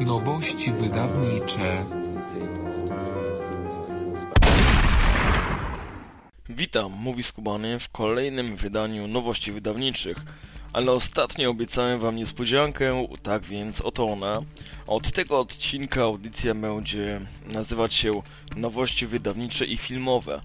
Nowości wydawnicze. Witam, mówi Skubany w kolejnym wydaniu nowości wydawniczych. Ale ostatnio obiecałem wam niespodziankę, tak więc oto ona. Od tego odcinka audycja będzie nazywać się Nowości wydawnicze i filmowe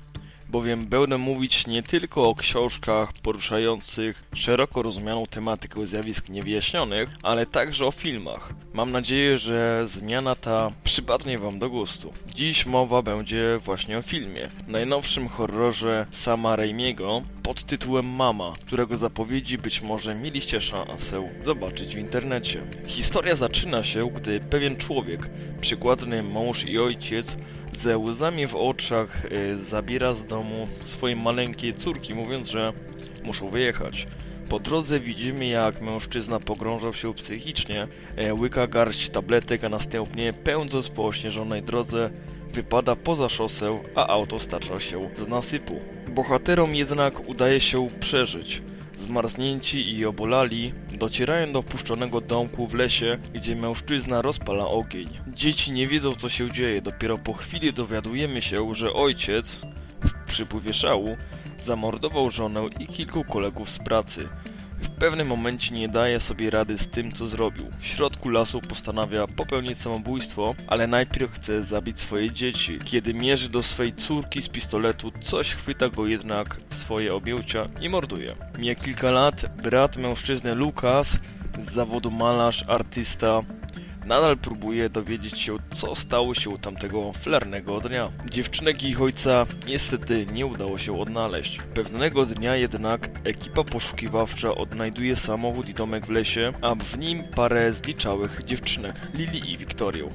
bowiem będę mówić nie tylko o książkach poruszających szeroko rozumianą tematykę zjawisk niewyjaśnionych, ale także o filmach. Mam nadzieję, że zmiana ta przypadnie Wam do gustu. Dziś mowa będzie właśnie o filmie, najnowszym horrorze Sama Raimiego pod tytułem Mama, którego zapowiedzi być może mieliście szansę zobaczyć w internecie. Historia zaczyna się, gdy pewien człowiek, przykładny mąż i ojciec, ze łzami w oczach y, zabiera z domu swojej maleńkiej córki, mówiąc, że muszą wyjechać. Po drodze widzimy, jak mężczyzna pogrążał się psychicznie, y, łyka garść tabletek, a następnie pędząc po ośnieżonej drodze wypada poza szosę, a auto stacza się z nasypu. Bohaterom jednak udaje się przeżyć. Zmarznięci i obolali docierają do opuszczonego domku w lesie, gdzie mężczyzna rozpala ogień. Dzieci nie wiedzą co się dzieje, dopiero po chwili dowiadujemy się, że ojciec, w przypływie szału, zamordował żonę i kilku kolegów z pracy. W pewnym momencie nie daje sobie rady z tym, co zrobił. W środku lasu postanawia popełnić samobójstwo, ale najpierw chce zabić swoje dzieci. Kiedy mierzy do swej córki z pistoletu, coś chwyta go jednak w swoje objęcia i morduje. Mija kilka lat, brat mężczyzny Lukas, z zawodu malarz, artysta, nadal próbuje dowiedzieć się, co stało się tamtego flarnego dnia. Dziewczynek i ich ojca niestety nie udało się odnaleźć. Pewnego dnia jednak ekipa poszukiwawcza odnajduje samochód i domek w lesie, a w nim parę zliczałych dziewczynek, Lili i Wiktorię.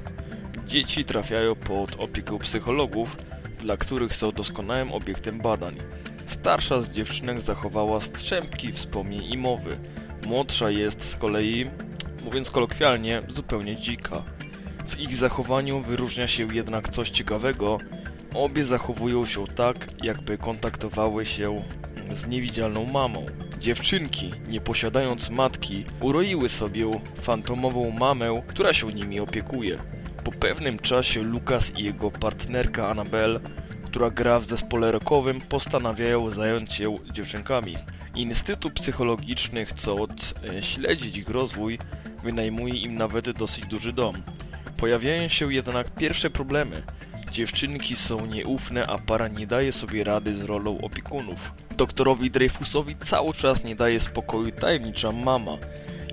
Dzieci trafiają pod opiekę psychologów, dla których są doskonałym obiektem badań. Starsza z dziewczynek zachowała strzępki wspomnień i mowy. Młodsza jest z kolei mówiąc kolokwialnie, zupełnie dzika. W ich zachowaniu wyróżnia się jednak coś ciekawego. Obie zachowują się tak, jakby kontaktowały się z niewidzialną mamą. Dziewczynki, nie posiadając matki, uroiły sobie fantomową mamę, która się nimi opiekuje. Po pewnym czasie Lukas i jego partnerka Annabelle, która gra w zespole rockowym, postanawiają zająć się dziewczynkami. Instytut Psychologiczny, chcąc e, śledzić ich rozwój, wynajmuje im nawet dosyć duży dom. Pojawiają się jednak pierwsze problemy. Dziewczynki są nieufne, a para nie daje sobie rady z rolą opiekunów. Doktorowi Dreyfusowi cały czas nie daje spokoju tajemnicza mama.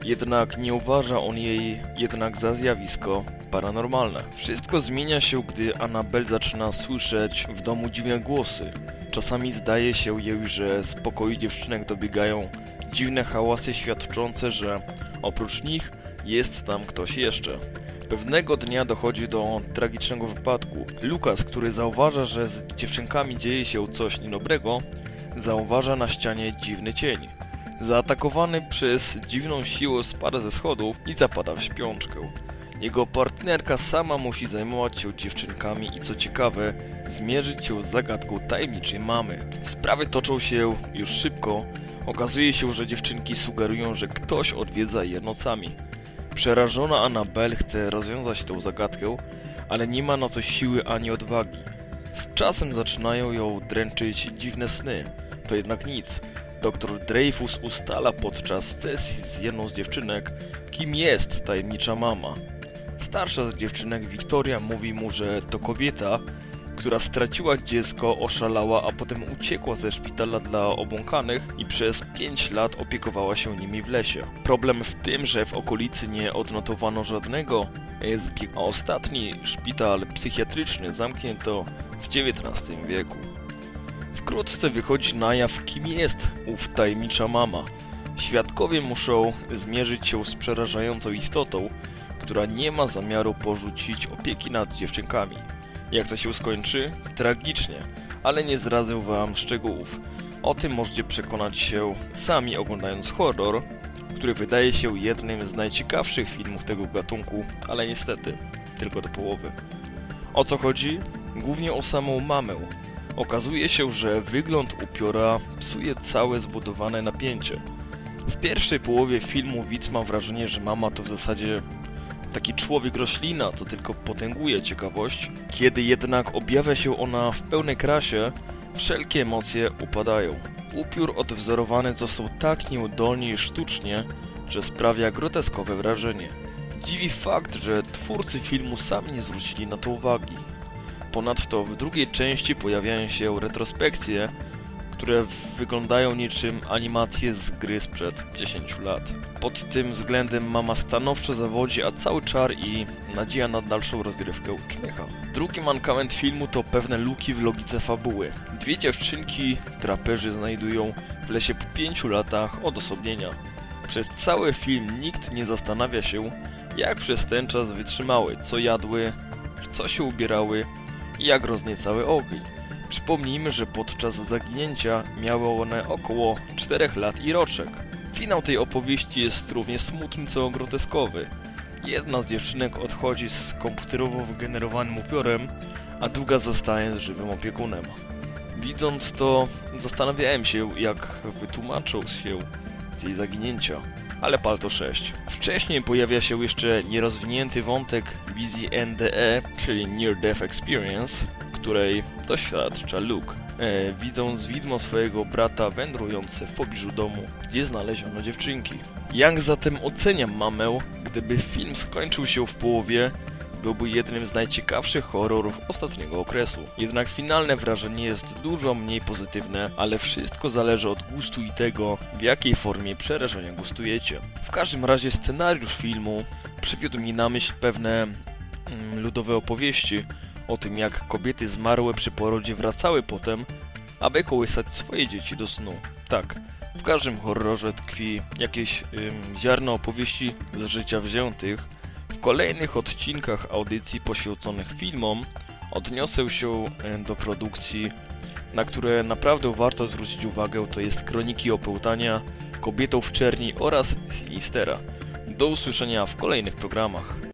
Jednak nie uważa on jej jednak za zjawisko paranormalne. Wszystko zmienia się, gdy Annabel zaczyna słyszeć w domu dziwne głosy. Czasami zdaje się jej, że z pokoju dziewczynek dobiegają dziwne hałasy świadczące, że oprócz nich jest tam ktoś jeszcze. Pewnego dnia dochodzi do tragicznego wypadku. Lukas, który zauważa, że z dziewczynkami dzieje się coś niedobrego, zauważa na ścianie dziwny cień. Zaatakowany przez dziwną siłę spada ze schodów i zapada w śpiączkę. Jego partnerka sama musi zajmować się dziewczynkami i co ciekawe, zmierzyć się z zagadką tajemniczej mamy. Sprawy toczą się już szybko. Okazuje się, że dziewczynki sugerują, że ktoś odwiedza je nocami. Przerażona Annabelle chce rozwiązać tę zagadkę, ale nie ma na to siły ani odwagi. Z czasem zaczynają ją dręczyć dziwne sny. To jednak nic. Dr Dreyfus ustala podczas sesji z jedną z dziewczynek, kim jest tajemnicza mama. Starsza z dziewczynek, Wiktoria, mówi mu, że to kobieta, która straciła dziecko, oszalała, a potem uciekła ze szpitala dla obłąkanych i przez 5 lat opiekowała się nimi w lesie. Problem w tym, że w okolicy nie odnotowano żadnego zbiegu, a ostatni szpital psychiatryczny zamknięto w XIX wieku. Wkrótce wychodzi na jaw, kim jest ów tajemnicza mama. Świadkowie muszą zmierzyć się z przerażającą istotą, która nie ma zamiaru porzucić opieki nad dziewczynkami. Jak to się skończy? Tragicznie, ale nie zdradzę wam szczegółów. O tym możecie przekonać się sami oglądając horror, który wydaje się jednym z najciekawszych filmów tego gatunku, ale niestety tylko do połowy. O co chodzi? Głównie o samą mamę. Okazuje się, że wygląd upiora psuje całe zbudowane napięcie. W pierwszej połowie filmu widz ma wrażenie, że mama to w zasadzie taki człowiek roślina, co tylko potęguje ciekawość. Kiedy jednak objawia się ona w pełnej krasie, wszelkie emocje upadają. Upiór odwzorowany został tak nieudolnie i sztucznie, że sprawia groteskowe wrażenie. Dziwi fakt, że twórcy filmu sami nie zwrócili na to uwagi. Ponadto w drugiej części pojawiają się retrospekcje, które wyglądają niczym animacje z gry sprzed 10 lat. Pod tym względem mama stanowczo zawodzi, a cały czar i nadzieja na dalszą rozgrywkę uczmycha. Drugi mankament filmu to pewne luki w logice fabuły. Dwie dziewczynki traperzy znajdują w lesie po 5 latach odosobnienia. Przez cały film nikt nie zastanawia się, jak przez ten czas wytrzymały, co jadły, w co się ubierały i jak rozniecały ogień. Przypomnijmy, że podczas zaginięcia miały one około 4 lat i roczek. Finał tej opowieści jest równie smutny co groteskowy. Jedna z dziewczynek odchodzi z komputerowo wygenerowanym upiorem, a druga zostaje z żywym opiekunem. Widząc to, zastanawiałem się, jak wytłumaczą się z jej zaginięcia, ale pal to 6. Wcześniej pojawia się jeszcze nierozwinięty wątek wizji NDE, czyli Near Death Experience, której doświadcza Luke, e, widząc widmo swojego brata wędrujące w pobliżu domu, gdzie znaleziono dziewczynki. Jak zatem oceniam mamę, gdyby film skończył się w połowie, byłby jednym z najciekawszych horrorów ostatniego okresu. Jednak finalne wrażenie jest dużo mniej pozytywne, ale wszystko zależy od gustu i tego, w jakiej formie przerażenia gustujecie. W każdym razie scenariusz filmu przywiódł mi na myśl pewne mm, ludowe opowieści, o tym jak kobiety zmarłe przy porodzie wracały potem, aby kołysać swoje dzieci do snu. Tak, w każdym horrorze tkwi jakieś ym, ziarno opowieści z życia wziętych. W kolejnych odcinkach audycji poświęconych filmom odniosę się do produkcji, na które naprawdę warto zwrócić uwagę, to jest Kroniki Opełtania, Kobietą w Czerni oraz Sinistera. Do usłyszenia w kolejnych programach.